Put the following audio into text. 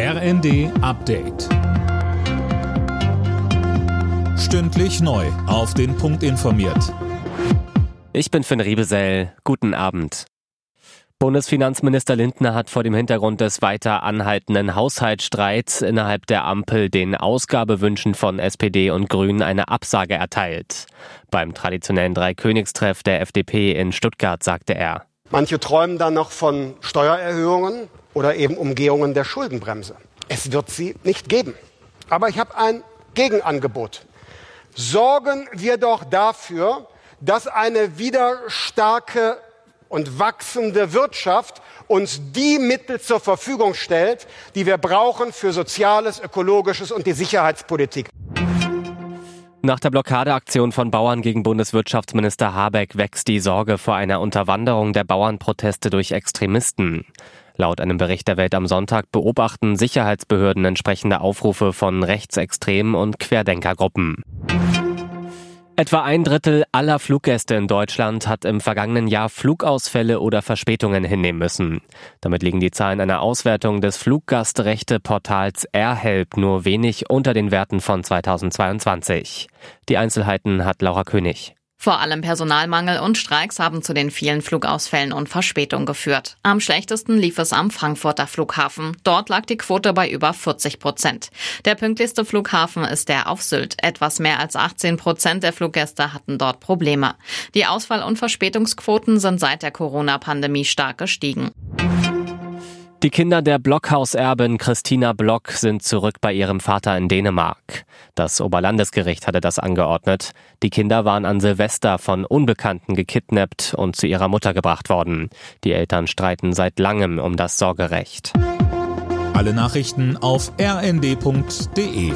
RND Update. Stündlich neu. Auf den Punkt informiert. Ich bin Finn Riebesell. Guten Abend. Bundesfinanzminister Lindner hat vor dem Hintergrund des weiter anhaltenden Haushaltsstreits innerhalb der Ampel den Ausgabewünschen von SPD und Grünen eine Absage erteilt. Beim traditionellen Dreikönigstreff der FDP in Stuttgart sagte er. Manche träumen dann noch von Steuererhöhungen oder eben Umgehungen der Schuldenbremse. Es wird sie nicht geben. Aber ich habe ein Gegenangebot. Sorgen wir doch dafür, dass eine wieder starke und wachsende Wirtschaft uns die Mittel zur Verfügung stellt, die wir brauchen für Soziales, Ökologisches und die Sicherheitspolitik. Nach der Blockadeaktion von Bauern gegen Bundeswirtschaftsminister Habeck wächst die Sorge vor einer Unterwanderung der Bauernproteste durch Extremisten. Laut einem Bericht der Welt am Sonntag beobachten Sicherheitsbehörden entsprechende Aufrufe von Rechtsextremen und Querdenkergruppen. Etwa ein Drittel aller Fluggäste in Deutschland hat im vergangenen Jahr Flugausfälle oder Verspätungen hinnehmen müssen. Damit liegen die Zahlen einer Auswertung des Fluggastrechte-Portals AirHelp nur wenig unter den Werten von 2022. Die Einzelheiten hat Laura König. Vor allem Personalmangel und Streiks haben zu den vielen Flugausfällen und Verspätungen geführt. Am schlechtesten lief es am Frankfurter Flughafen. Dort lag die Quote bei über 40 Prozent. Der pünktlichste Flughafen ist der auf Sylt. Etwas mehr als 18 Prozent der Fluggäste hatten dort Probleme. Die Ausfall- und Verspätungsquoten sind seit der Corona-Pandemie stark gestiegen. Die Kinder der Blockhauserbin Christina Block sind zurück bei ihrem Vater in Dänemark. Das Oberlandesgericht hatte das angeordnet. Die Kinder waren an Silvester von Unbekannten gekidnappt und zu ihrer Mutter gebracht worden. Die Eltern streiten seit langem um das Sorgerecht. Alle Nachrichten auf rnd.de